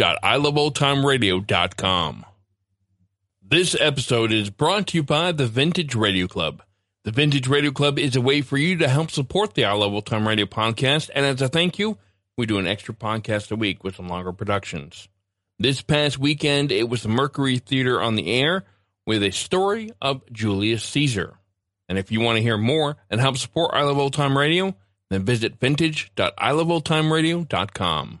www.iloveoldtimeradio.com. This episode is brought to you by the Vintage Radio Club. The Vintage Radio Club is a way for you to help support the I Love Old Time Radio podcast, and as a thank you, we do an extra podcast a week with some longer productions. This past weekend, it was the Mercury Theater on the air with a story of Julius Caesar. And if you want to hear more and help support I Love Old Time Radio, then visit vintage.iloveoldtimeradio.com.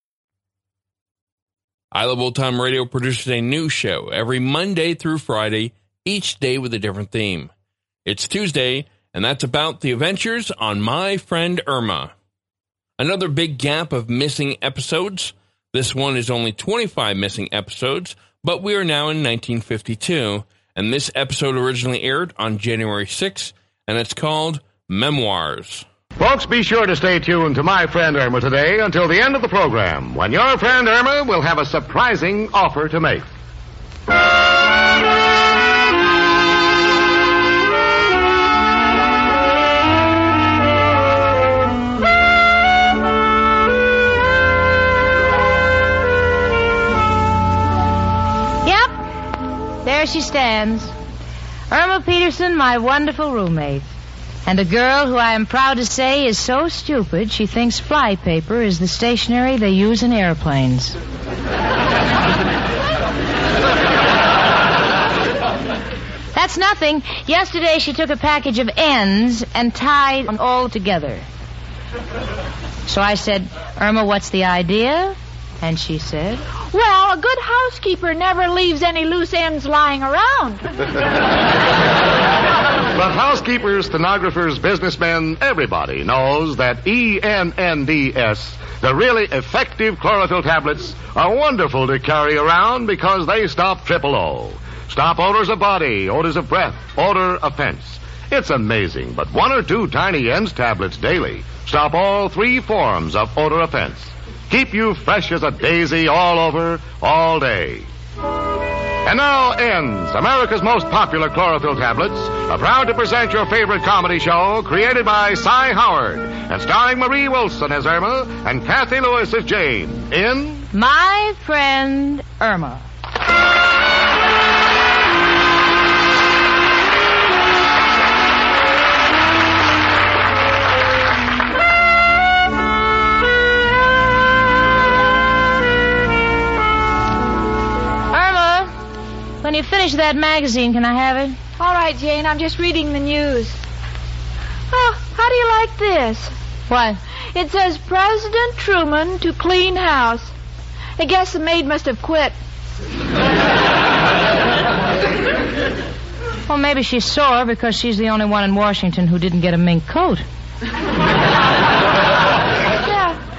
I Love Old Time Radio produces a new show every Monday through Friday, each day with a different theme. It's Tuesday, and that's about the adventures on My Friend Irma. Another big gap of missing episodes. This one is only 25 missing episodes, but we are now in 1952, and this episode originally aired on January 6th, and it's called Memoirs. Folks, be sure to stay tuned to my friend Irma today until the end of the program, when your friend Irma will have a surprising offer to make. Yep, there she stands. Irma Peterson, my wonderful roommate. And a girl who I am proud to say is so stupid she thinks flypaper is the stationery they use in airplanes. That's nothing. Yesterday she took a package of ends and tied them all together. So I said, Irma, what's the idea? And she said, Well, a good housekeeper never leaves any loose ends lying around. But housekeepers, stenographers, businessmen, everybody knows that ENNDS, the really effective chlorophyll tablets, are wonderful to carry around because they stop triple O. Stop odors of body, odors of breath, odor offense. It's amazing, but one or two tiny ends tablets daily stop all three forms of odor offense. Keep you fresh as a daisy all over, all day. And now ends America's most popular chlorophyll tablets, are proud to present your favorite comedy show created by Cy Howard and starring Marie Wilson as Irma and Cathy Lewis as Jane in My friend Irma. Irma, when you finish that magazine, can I have it? All right, Jane, I'm just reading the news. Oh, how do you like this? What? It says President Truman to clean house. I guess the maid must have quit. Well, maybe she's sore because she's the only one in Washington who didn't get a mink coat. Yeah.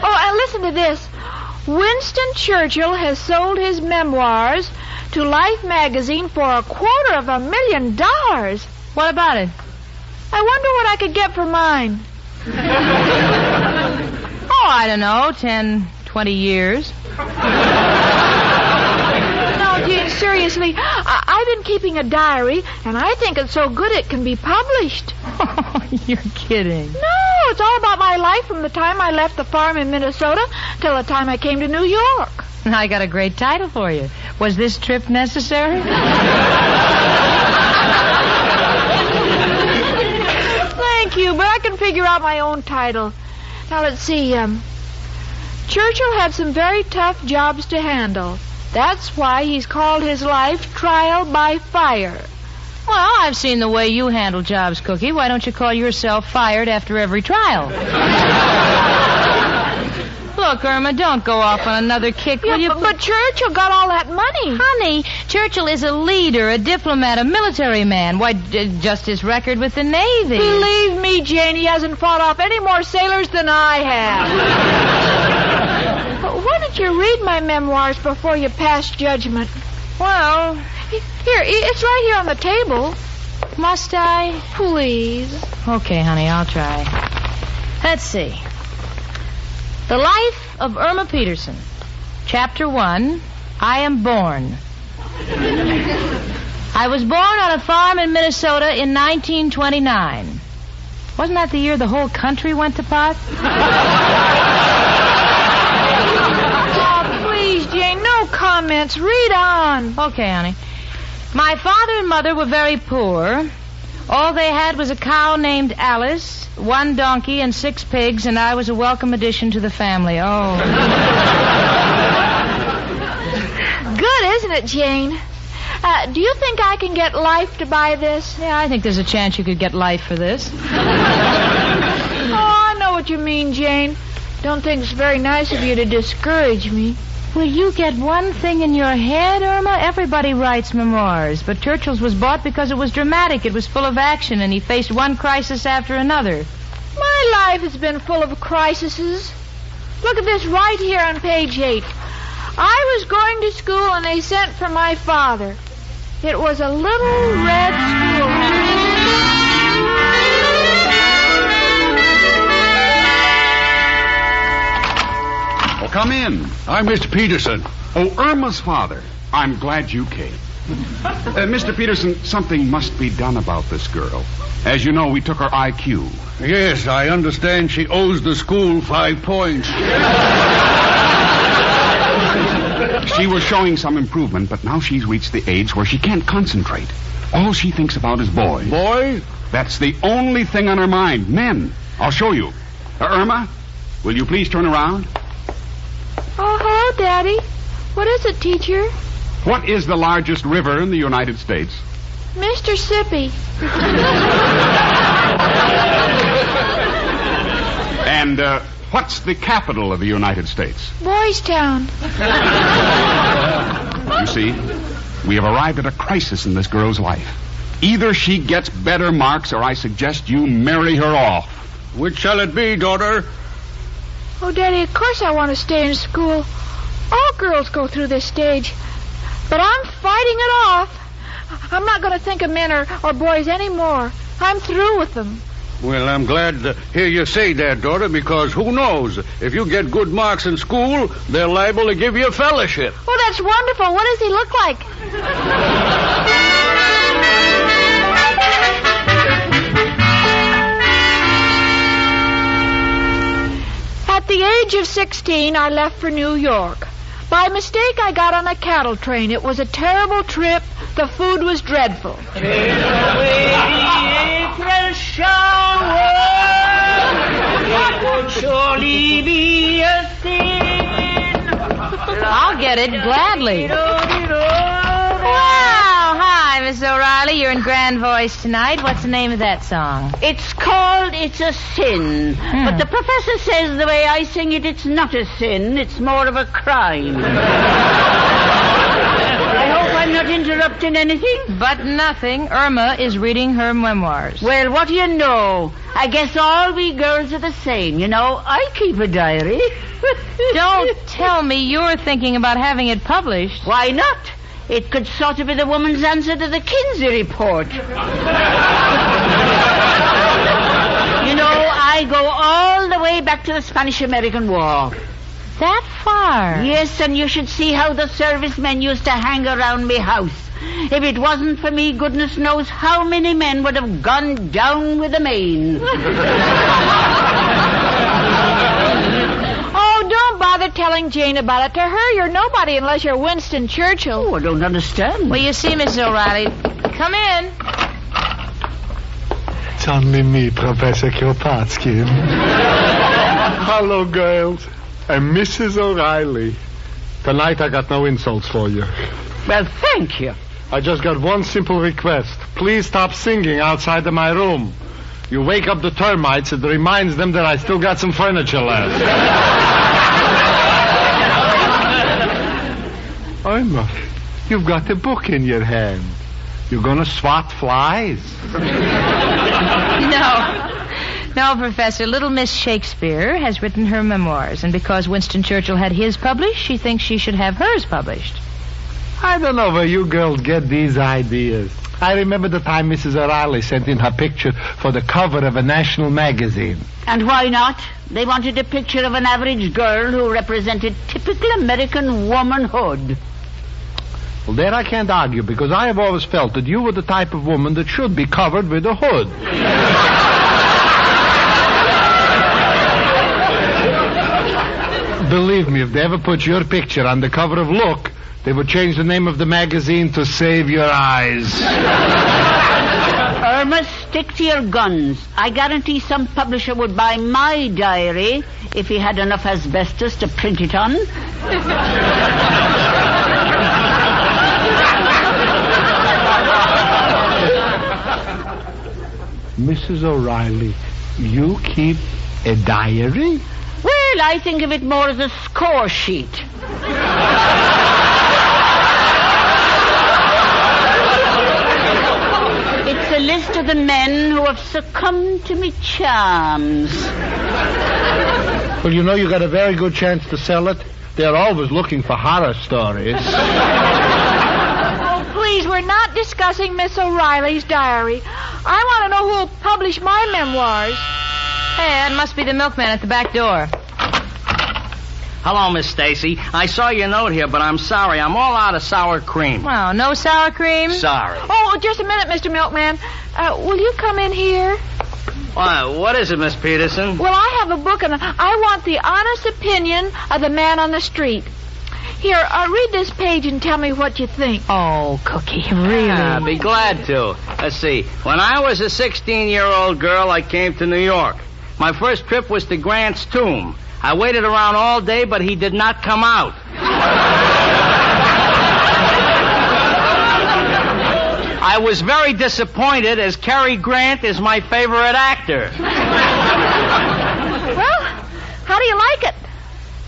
Oh, and listen to this. Winston Churchill has sold his memoirs to Life magazine for a quarter of a million dollars. What about it? I wonder what I could get for mine. Oh, I don't know, ten, twenty years. No, Jane, seriously, I, I've been keeping a diary, and I think it's so good it can be published. You're kidding. No, it's all about my life from the time I left the farm in Minnesota till the time I came to New York. I got a great title for you. Was this trip necessary? Thank you, but I can figure out my own title. Now let's see. Um, Churchill had some very tough jobs to handle. That's why he's called his life Trial by Fire. Well, I've seen the way you handle jobs, Cookie. Why don't you call yourself fired after every trial? Look, Irma, don't go off on another kick, Yeah, will you? but, but Churchill got all that money. Honey, Churchill is a leader, a diplomat, a military man. Why, just his record with the Navy. Believe me, Jane, he hasn't fought off any more sailors than I have. But Why don't you read my memoirs before you pass judgment? Well, Here, it's right here on the table. must I? Please. Okay, honey, I'll try. Let's see. The Life of Irma Peterson. Chapter 1 I Am Born. I was born on a farm in Minnesota in 1929. Wasn't that the year the whole country went to pot? Oh, please, Jane, no comments. Read on. Okay, honey. My father and mother were very poor. All they had was a cow named Alice, one donkey, and six pigs, and I was a welcome addition to the family. Oh. Good, isn't it, Jane? Uh, do you think I can get life to buy this? Yeah, I think there's a chance you could get life for this. Oh, I know what you mean, Jane. Don't think it's very nice of you to discourage me. Will you get one thing in your head, Irma? Everybody writes memoirs, but Churchill's was bought because it was dramatic. It was full of action, and he faced one crisis after another. My life has been full of crises. Look at this right here on page eight. I was going to school and they sent for my father. It was a little red schoolhouse. Come in. I'm Mr. Peterson. Oh, Irma's father. I'm glad you came. Uh, Mr. Peterson, something must be done about this girl. As you know, we took her IQ. Yes, I understand she owes the school five points. She was showing some improvement, but now she's reached the age where she can't concentrate. All she thinks about is boys. Boys? That's the only thing on her mind. Men. I'll show you. Uh, Irma, will you please turn around? Oh, hello, Daddy. What is it, teacher? What is the largest river in the United States? Mississippi. And uh, what's the capital of the United States? Boys Town. You see, we have arrived at a crisis in this girl's life. Either she gets better marks, or I suggest you marry her off. which shall it be, daughter? Oh, Daddy, of course I want to stay in school. All girls go through this stage. But I'm fighting it off. I'm not going to think of men or, or boys anymore. I'm through with them. Well, I'm glad to hear you say that, daughter, because who knows? If you get good marks in school, they're liable to give you a fellowship. Oh, that's wonderful. What does he look like? the age of 16, I left for New York. By mistake, I got on a cattle train. It was a terrible trip. The food was dreadful. I'll get it gladly. Miss O'Reilly. You're in grand voice tonight. What's the name of that song? It's called It's a Sin. Hmm. But the professor says the way I sing it, it's not a sin. It's more of a crime. I hope I'm not interrupting anything. But nothing. Irma is reading her memoirs. Well, what do you know? I guess all we girls are the same. You know, I keep a diary. Don't tell me you're thinking about having it published. Why not? It could sort of be the woman's answer to the Kinsey report. you know, I go all the way back to the Spanish American War. that far. Yes, and you should see how the servicemen used to hang around me house. If it wasn't for me, goodness knows how many men would have gone down with the main. bother telling Jane about it. To her, you're nobody unless you're Winston Churchill. Oh, I don't understand. Well, you see, Mrs. O'Reilly, come in. It's only me, Professor Kropatsky. Hello, girls. I'm Mrs. O'Reilly. Tonight I got no insults for you. Well, thank you. I just got one simple request. Please stop singing outside of my room. You wake up the termites, it reminds them that I still got some furniture left. Irma, you've got a book in your hand. You're gonna swat flies? No. No, Professor. Little Miss Shakespeare has written her memoirs, and because Winston Churchill had his published, she thinks she should have hers published. I don't know where you girls get these ideas. I remember the time Mrs. O'Reilly sent in her picture for the cover of a national magazine. And why not? They wanted a picture of an average girl who represented typical American womanhood. Well, there I can't argue because I have always felt that you were the type of woman that should be covered with a hood. Believe me, if they ever put your picture on the cover of Look, they would change the name of the magazine to Save Your Eyes. Irma, stick to your guns. I guarantee some publisher would buy my diary if he had enough asbestos to print it on. Mrs. O'Reilly, you keep a diary? Well, I think of it more as a score sheet. It's a list of the men who have succumbed to me charms. Well, you know you got a very good chance to sell it. They're always looking for horror stories. Please, we're not discussing Miss O'Reilly's diary. I want to know who'll publish my memoirs. Hey, that must be the milkman at the back door. Hello, Miss Stacy. I saw your note here, but I'm sorry. I'm all out of sour cream. Well, no sour cream? Sorry. Oh, just a minute, Mr. Milkman. Uh, will you come in here? Why, what is it, Miss Peterson? Well, I have a book, and I want the honest opinion of the man on the street. Here, uh, read this page and tell me what you think. Oh, Cookie, really? Yeah, I'd be glad to. Let's see. When I was a 16 year old girl, I came to New York. My first trip was to Grant's tomb. I waited around all day, but he did not come out. I was very disappointed as Cary Grant is my favorite actor. Well, how do you like it?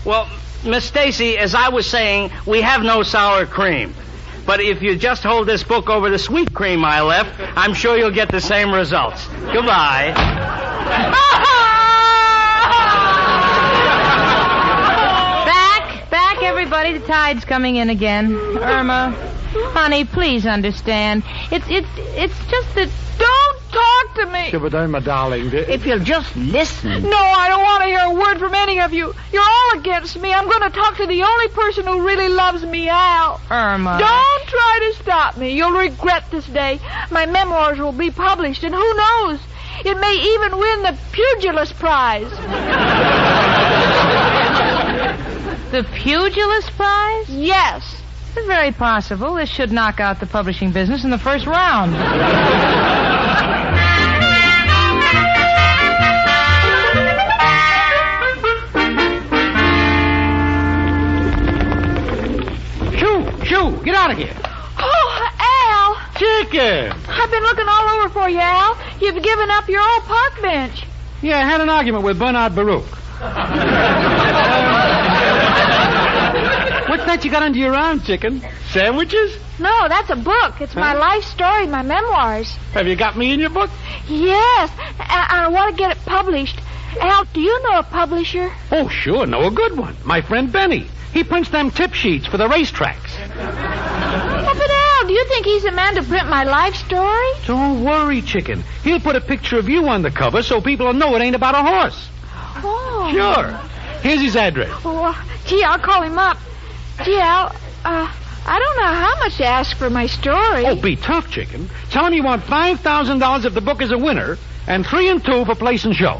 Well, Miss Stacy, as I was saying, we have no sour cream. But if you just hold this book over the sweet cream I left, I'm sure you'll get the same results. Goodbye. Back, back, everybody. The tide's coming in again. Irma, honey, please understand. It's it's it's just that. Don't talk to me. Yeah, but Irma, darling, the- If you'll just listen. No, I don't want to hear a word from any of you. You're all against me. I'm going to talk to the only person who really loves me, Al. Irma. Don't try to stop me. You'll regret this day. My memoirs will be published, and who knows? It may even win the Pugilist Prize. The Pugilist Prize? Yes. It's very possible. This should knock out the publishing business in the first round. Shoo, shoo, get out of here. Oh, Al. Chicken! I've been looking all over for you, Al. You've given up your old park bench. Yeah, I had an argument with Bernard Baruch. What's that you got under your arm, chicken? Sandwiches? No, that's a book. It's my life story, my memoirs. Have you got me in your book? Yes, and I want to get it published. Al, do you know a publisher? Oh, sure, know a good one. My friend Benny. He prints them tip sheets for the racetracks. Oh, but Al, do you think he's the man to print my life story? Don't worry, chicken. He'll put a picture of you on the cover so people will know it ain't about a horse. Oh. Sure. Here's his address. Oh, gee, I'll call him up. Gee, Al, uh, I don't know how much to ask for my story. Oh, be tough, chicken. Tell him you want $5,000 if the book is a winner, and three and two for place and show.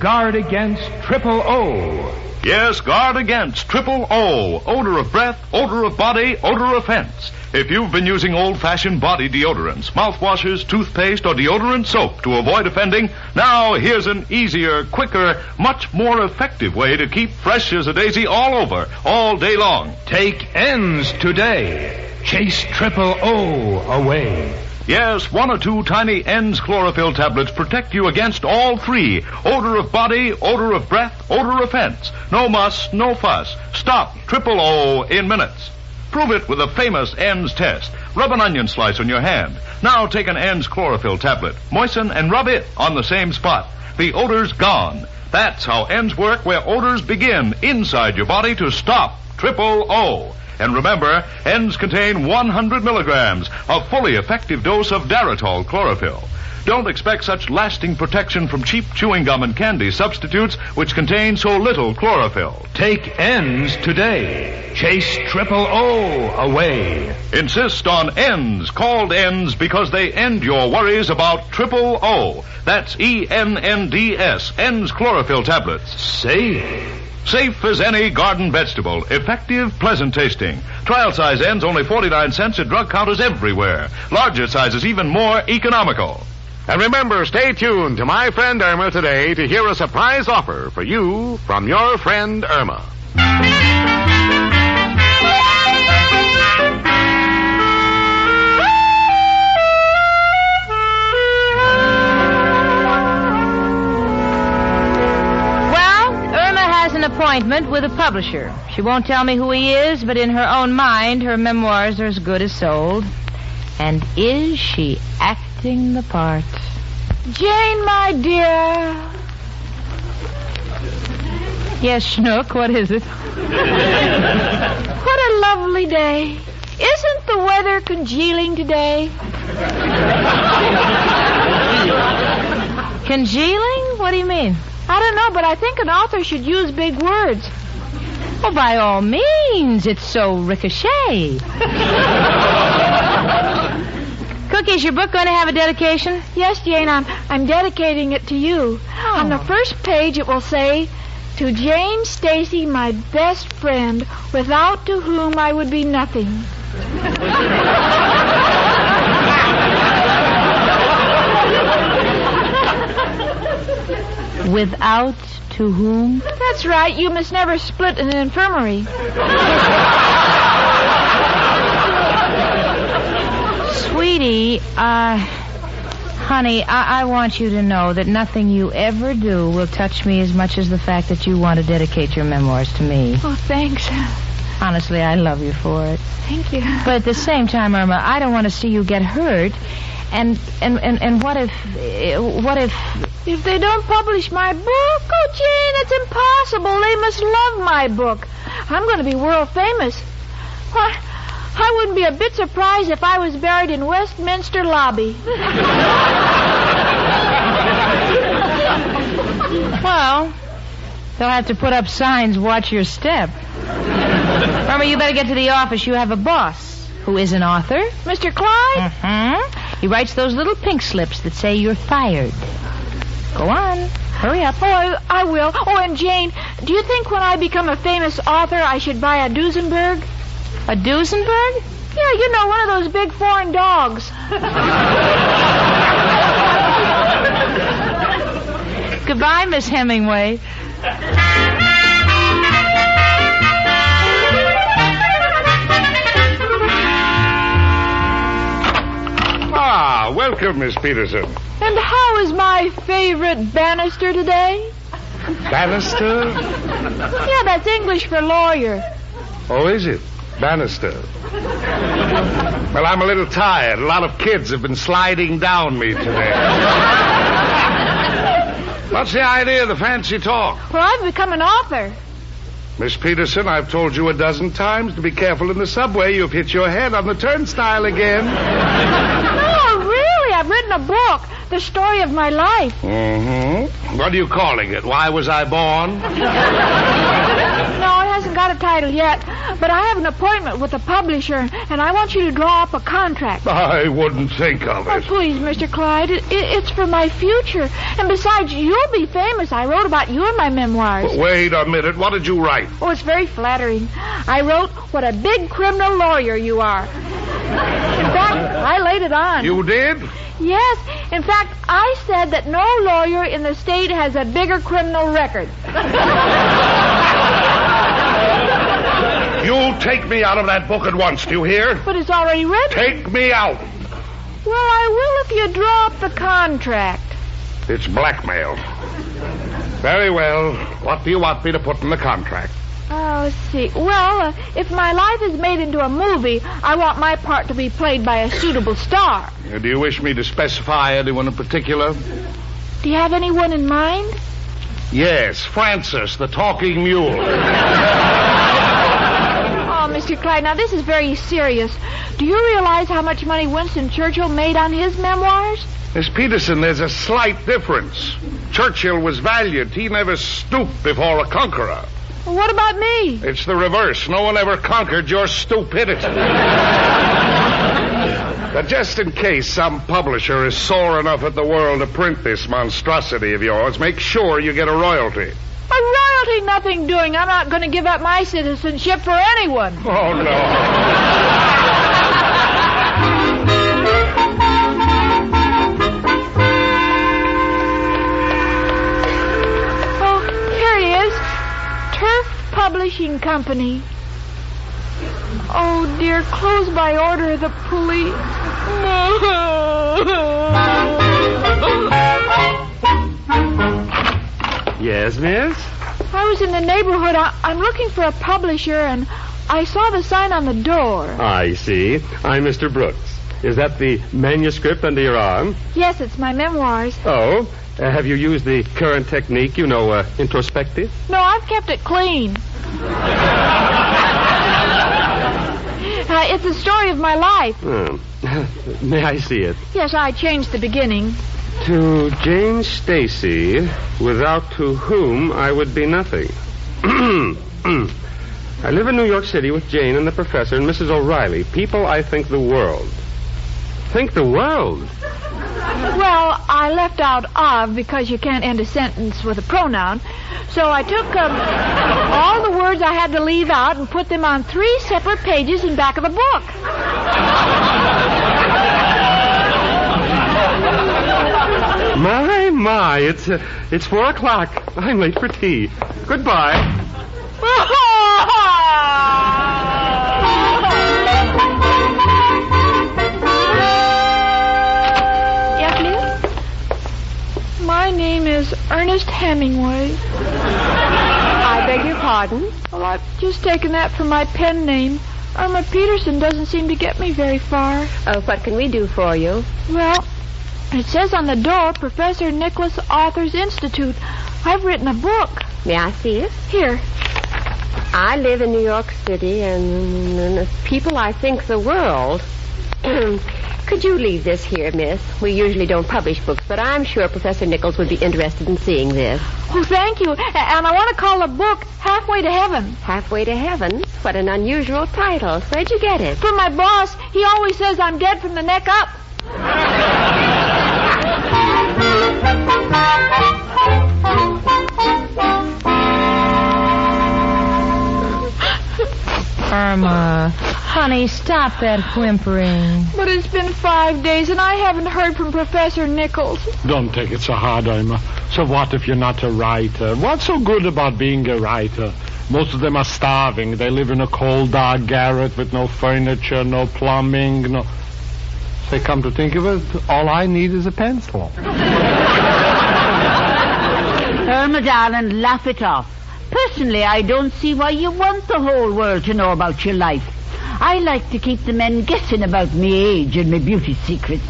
Guard against triple O. Yes, guard against triple O. Odor of breath, odor of body, odor of fence. If you've been using old-fashioned body deodorants, mouthwashes, toothpaste, or deodorant soap to avoid offending, now here's an easier, quicker, much more effective way to keep fresh as a daisy all over, all day long. Take ends today. Chase triple O away. Yes, one or two tiny ends chlorophyll tablets protect you against all three. Odor of body, odor of breath, odor of fence. No muss, no fuss. Stop triple O in minutes. Prove it with a famous ENDS test. Rub an onion slice on your hand. Now take an ENDS chlorophyll tablet. Moisten and rub it on the same spot. The odor's gone. That's how ENDS work where odors begin inside your body to stop triple O. And remember, ends contain 100 milligrams, a fully effective dose of Daratol chlorophyll. Don't expect such lasting protection from cheap chewing gum and candy substitutes which contain so little chlorophyll. Take ends today. Chase triple O away. Insist on ends, called ends because they end your worries about triple O. That's E N N D S, ends chlorophyll tablets. Safe. Safe as any garden vegetable. Effective, pleasant tasting. Trial size ends only 49 cents at drug counters everywhere. Larger sizes even more economical. And remember, stay tuned to my friend Irma today to hear a surprise offer for you from your friend Irma. Appointment with a publisher. She won't tell me who he is, but in her own mind, her memoirs are as good as sold. And is she acting the part? Jane, my dear. Yes, Schnook, what is it? What a lovely day. Isn't the weather congealing today? Congealing? What do you mean? I don't know, but I think an author should use big words. Oh, by all means, it's so ricochet. Cookie, is your book going to have a dedication? Yes, Jane, I'm, I'm dedicating it to you. On the oh. first page, it will say, To Jane Stacy, my best friend, without to whom I would be nothing. Without to whom? That's right. You must never split in an infirmary. Sweetie, uh, honey, I-, I want you to know that nothing you ever do will touch me as much as the fact that you want to dedicate your memoirs to me. Oh, thanks. Honestly, I love you for it. Thank you. But at the same time, Irma, I don't want to see you get hurt. And and and, and what if eh, what if If they don't publish my book, oh, Jane, it's impossible. They must love my book. I'm going to be world famous. Why, I wouldn't be a bit surprised if I was buried in Westminster lobby. well, they'll have to put up signs, watch your step. Irma, you better get to the office. You have a boss who is an author. Mr. Clyde? Hmm? He writes those little pink slips that say you're fired. Go on. Hurry up. Oh, I, I will. Oh, and Jane, do you think when I become a famous author, I should buy a Duesenberg? A Duesenberg? Yeah, you know, one of those big foreign dogs. Goodbye, Miss Hemingway. Ah, welcome, Miss Peterson. Is my favorite Bannister today? Bannister? Yeah, that's English for lawyer. Oh, is it? Bannister. Well, I'm a little tired. A lot of kids have been sliding down me today. What's the idea of the fancy talk? Well, I've become an author. Miss Peterson, I've told you a dozen times to be careful in the subway. You've hit your head on the turnstile again. No, really, I've written a book, the story of my life. Mm-hmm. What are you calling it? Why was I born? No, it hasn't got a title yet, but I have an appointment with a publisher, and I want you to draw up a contract. I wouldn't think of Oh, it. please, Mr. Clyde, it, it, it's for my future. And besides, you'll be famous. I wrote about you in my memoirs. Wait a minute. What did you write? Oh, it's very flattering. I wrote what a big criminal lawyer you are. In fact, I laid it on. You did? Yes. In fact, I said that no lawyer in the state has a bigger criminal record. You take me out of that book at once, do you hear? But it's already written. Take me out. Well, I will if you draw up the contract. It's blackmail. Very well. What do you want me to put in the contract? Oh, let's see. Well, uh, if my life is made into a movie, I want my part to be played by a suitable star. Do you wish me to specify anyone in particular? Do you have anyone in mind? Yes, Francis, the talking mule. Oh, Mr. Clyde, now this is very serious. Do you realize how much money Winston Churchill made on his memoirs? Miss Peterson, there's a slight difference. Churchill was valiant. He never stooped before a conqueror. Well, what about me? It's the reverse. No one ever conquered your stupidity. but just in case some publisher is sore enough at the world to print this monstrosity of yours, make sure you get a royalty. A royalty nothing doing. I'm not going to give up my citizenship for anyone. Oh, no. Publishing Company. Oh, dear, close by order of the police. Yes, miss? I was in the neighborhood. I, I'm looking for a publisher, and I saw the sign on the door. I see. I'm Mr. Brooks. Is that the manuscript under your arm? Yes, it's my memoirs. Oh, uh, have you used the current technique, you know, uh, introspective? No, I've kept it clean. Uh, it's the story of my life. Hmm. May I see it? Yes, I changed the beginning. To Jane Stacy, without to whom I would be nothing. I live in New York City with Jane and the professor and Mrs. O'Reilly. People I think the world. Think the world? Well, I left out of because you can't end a sentence with a pronoun. So I took um, all the words I had to leave out and put them on three separate pages in back of the book. My, my, it's, uh, it's four o'clock. I'm late for tea. Goodbye. Ernest Hemingway. I beg your pardon? Well, I've just taken that for my pen name. Irma Peterson doesn't seem to get me very far. Oh, what can we do for you? Well, it says on the door, Professor Nichols Authors Institute. I've written a book. May I see it? Here. I live in New York City, and, and people I think the world. Could you leave this here, miss? We usually don't publish books, but I'm sure Professor Nichols would be interested in seeing this. Oh, thank you. And I want to call the book Halfway to Heaven. Halfway to Heaven? What an unusual title. Where'd you get it? From my boss. He always says I'm dead from the neck up. Irma, honey, stop that whimpering. But it's been five days, and I haven't heard from Professor Nichols. Don't take it so hard, Irma. So what if you're not a writer? What's so good about being a writer? Most of them are starving. They live in a cold, dark garret with no furniture, no plumbing, no. Say, come to think of it, all I need is a pencil. Irma, darling, laugh it off. Personally, I don't see why you want the whole world to know about your life. I like to keep the men guessing about me age and my beauty secrets.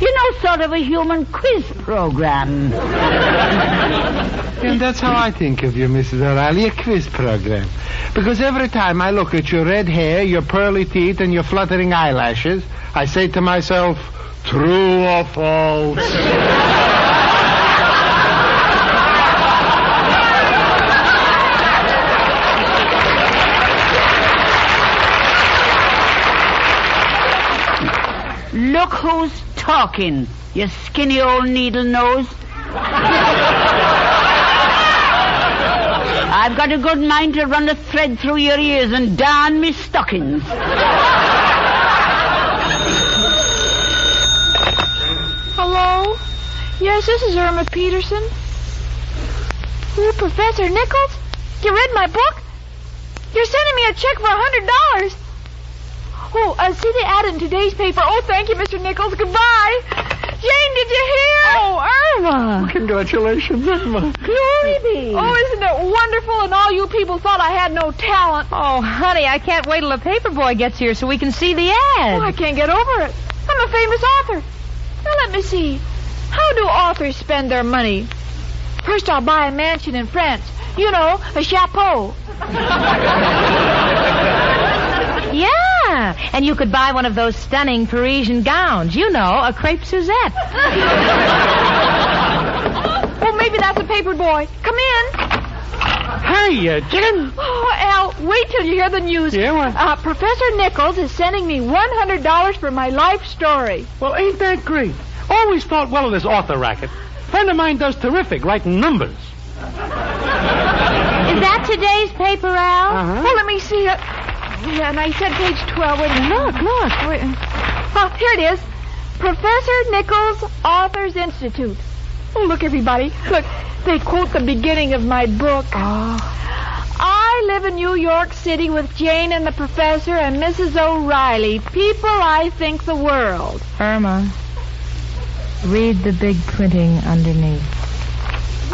You know, sort of a human quiz program. And that's how I think of you, Mrs. O'Reilly, a quiz program. Because every time I look at your red hair, your pearly teeth, and your fluttering eyelashes, I say to myself, true or false? Look who's talking, you skinny old needle nose. I've got a good mind to run a thread through your ears and darn me stockings. Hello? Yes, this is Irma Peterson. Who, Professor Nichols? You read my book? You're sending me a check for a hundred dollars. Oh, uh, see the ad in today's paper. Oh, thank you, Mr. Nichols. Goodbye. Jane, did you hear? Oh, Irma. Congratulations, Irma. Glory be. Oh, isn't it wonderful? And all you people thought I had no talent. Oh, honey, I can't wait till the paper boy gets here so we can see the ad. Oh, I can't get over it. I'm a famous author. Now let me see. How do authors spend their money? First, I'll buy a mansion in France. You know, a chapeau. Yeah, and you could buy one of those stunning Parisian gowns. You know, a crepe Suzette. well, maybe that's a paper boy. Come in. Hey, uh, Jen. Oh, Al, wait till you hear the news. Yeah, what? Uh, Professor Nichols is sending me $100 for my life story. Well, ain't that great? Always thought well of this author racket. Friend of mine does terrific writing numbers. Is that today's paper, Al? Uh-huh. Well, let me see it. Yeah, and I said page 12. Wait a minute. Look, look. Wait. Oh, here it is. Professor Nichols Authors Institute. Oh, look, everybody. Look, they quote the beginning of my book. Oh. I live in New York City with Jane and the professor and Mrs. O'Reilly. People I think the world. Irma, read the big printing underneath.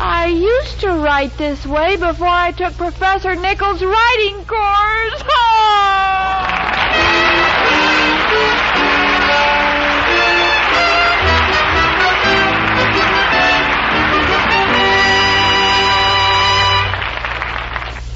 I used to write this way before I took Professor Nichols' writing course.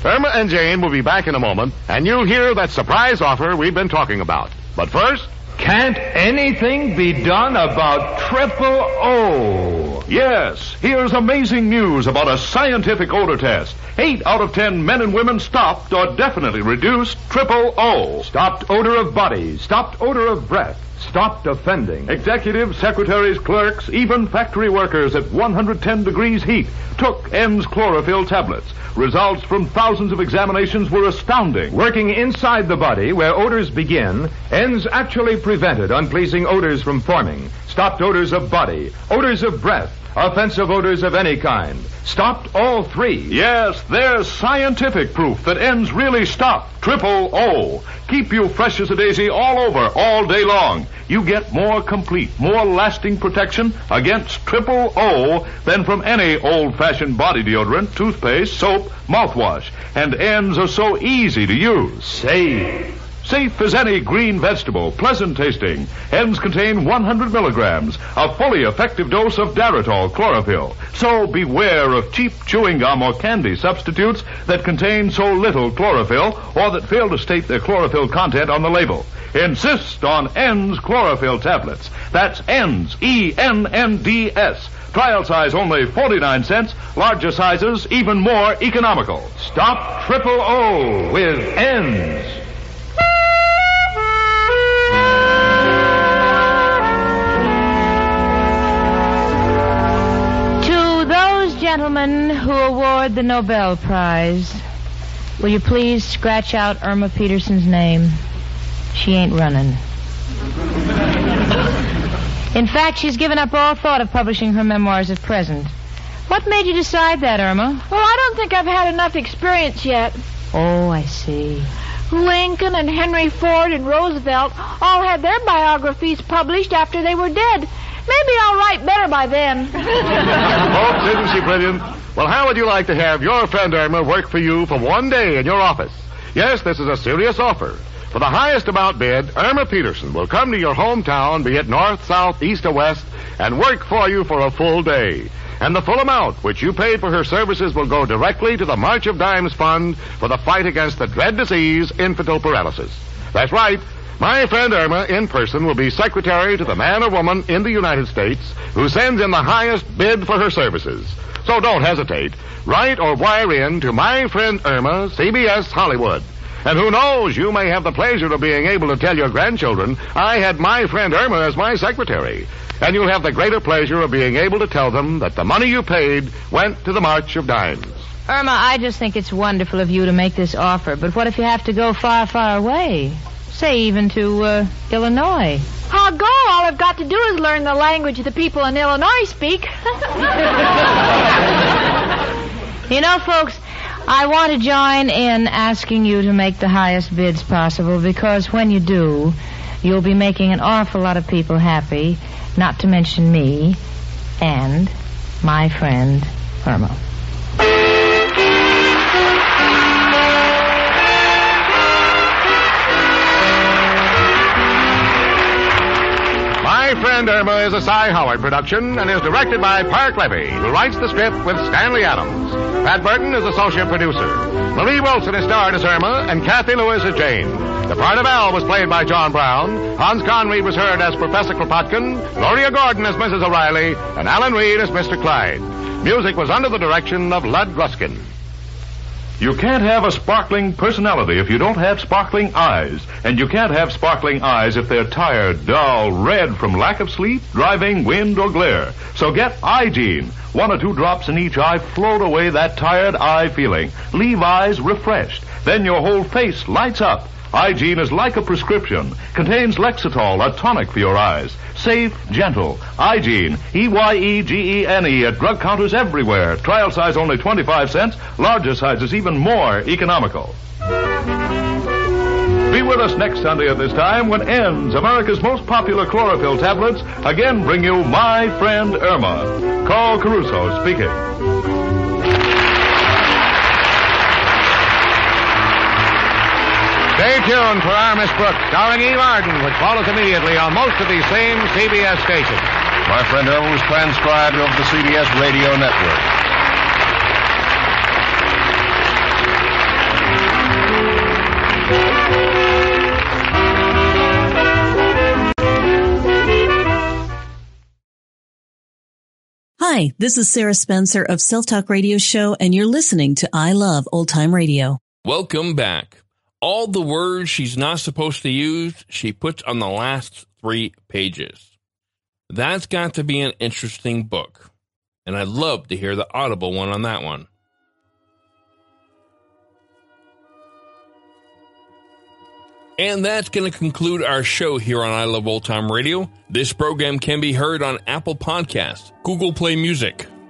Irma and Jane will be back in a moment, and you'll hear that surprise offer we've been talking about. But first, Can't anything be done about triple O? Yes, here's amazing news about a scientific odor test. Eight out of ten men and women stopped or definitely reduced triple O. Stopped odor of body, stopped odor of breath, stopped offending. Executives, secretaries, clerks, even factory workers at 110 degrees heat took ENDS chlorophyll tablets. Results from thousands of examinations were astounding. Working inside the body where odors begin, ends actually prevented unpleasing odors from forming. Stopped odors of body, odors of breath, offensive odors of any kind. Stopped all three. Yes, there's scientific proof that ends really stop triple O. Keep you fresh as a daisy all over, all day long. You get more complete, more lasting protection against triple O than from any old-fashioned body deodorant, toothpaste, soap, mouthwash. And ends are so easy to use. Safe. Safe as any green vegetable, pleasant tasting. Ends contain 100 milligrams, a fully effective dose of Daritol chlorophyll. So beware of cheap chewing gum or candy substitutes that contain so little chlorophyll or that fail to state their chlorophyll content on the label. Insist on ENDS chlorophyll tablets. That's ENDS, E-N-N-D-S. Trial size only 49 cents. Larger sizes even more economical. Stop triple O with ENDS. Gentlemen who award the Nobel Prize, will you please scratch out Irma Peterson's name? She ain't running. In fact, she's given up all thought of publishing her memoirs at present. What made you decide that, Irma? Well, I don't think I've had enough experience yet. Oh, I see. Lincoln and Henry Ford and Roosevelt all had their biographies published after they were dead. Maybe I'll write better by then. oh, isn't she brilliant? Well, how would you like to have your friend Irma work for you for one day in your office? Yes, this is a serious offer. For the highest amount bid, Irma Peterson will come to your hometown, be it north, south, east, or west, and work for you for a full day. And the full amount which you paid for her services will go directly to the March of Dimes Fund for the fight against the dread disease, infantile paralysis. That's right. My friend Irma in person will be secretary to the man or woman in the United States who sends in the highest bid for her services. So don't hesitate. Write or wire in to my friend Irma, CBS Hollywood. And who knows, you may have the pleasure of being able to tell your grandchildren, I had my friend Irma as my secretary. And you'll have the greater pleasure of being able to tell them that the money you paid went to the March of Dimes. Irma, I just think it's wonderful of you to make this offer, but what if you have to go far, far away? Say even to uh, Illinois. I'll go. All I've got to do is learn the language the people in Illinois speak. You know, folks, I want to join in asking you to make the highest bids possible because when you do, you'll be making an awful lot of people happy, not to mention me and my friend Irma. Friend Irma is a Cy Howard production and is directed by Parke Levy, who writes the script with Stanley Adams. Pat Burton is associate producer. Marie Wilson is starred as Irma, and Cathy Lewis as Jane. The part of Al was played by John Brown. Hans Conried was heard as Professor Kropotkin, Gloria Gordon as Mrs. O'Reilly, and Alan Reed as Mr. Clyde. Music was under the direction of Lud Gluskin. You can't have a sparkling personality if you don't have sparkling eyes. And you can't have sparkling eyes if they're tired, dull, red from lack of sleep, driving, wind, or glare. So get Eyegene. One or two drops in each eye float away that tired eye feeling. Leave eyes refreshed. Then your whole face lights up. Eyegene is like a prescription. Contains Lexitol, a tonic for your eyes. Safe, gentle. Eyegene. E-Y-E-G-E-N-E at drug counters everywhere. Trial size only 25 cents. Larger sizes even more economical. Be with us next Sunday at this time when ENDS America's most popular chlorophyll tablets again bring you My Friend Irma. Carl Caruso speaking. Stay tuned for our Miss Brooks, starring Eve Arden, which follows immediately on most of these same CBS stations. My friend Irma was transcribed over the CBS radio network. Hi, this is Sarah Spencer of Self Talk Radio Show, and you're listening to I Love Old Time Radio. Welcome back. All the words she's not supposed to use, she puts on the last three pages. That's got to be an interesting book. And I'd love to hear the audible one on that one. And that's going to conclude our show here on I Love Old Time Radio. This program can be heard on Apple Podcasts, Google Play Music,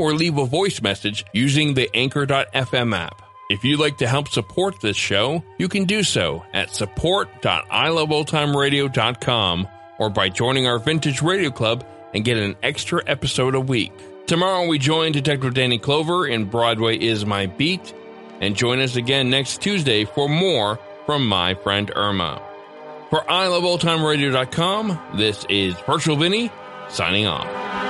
or leave a voice message using the Anchor.fm app. If you'd like to help support this show, you can do so at support.iloveoldtimeradio.com or by joining our Vintage Radio Club and get an extra episode a week. Tomorrow we join Detective Danny Clover in Broadway is My Beat, and join us again next Tuesday for more from my friend Irma. For iloveoldtimeradio.com, this is Virtual Vinny signing off.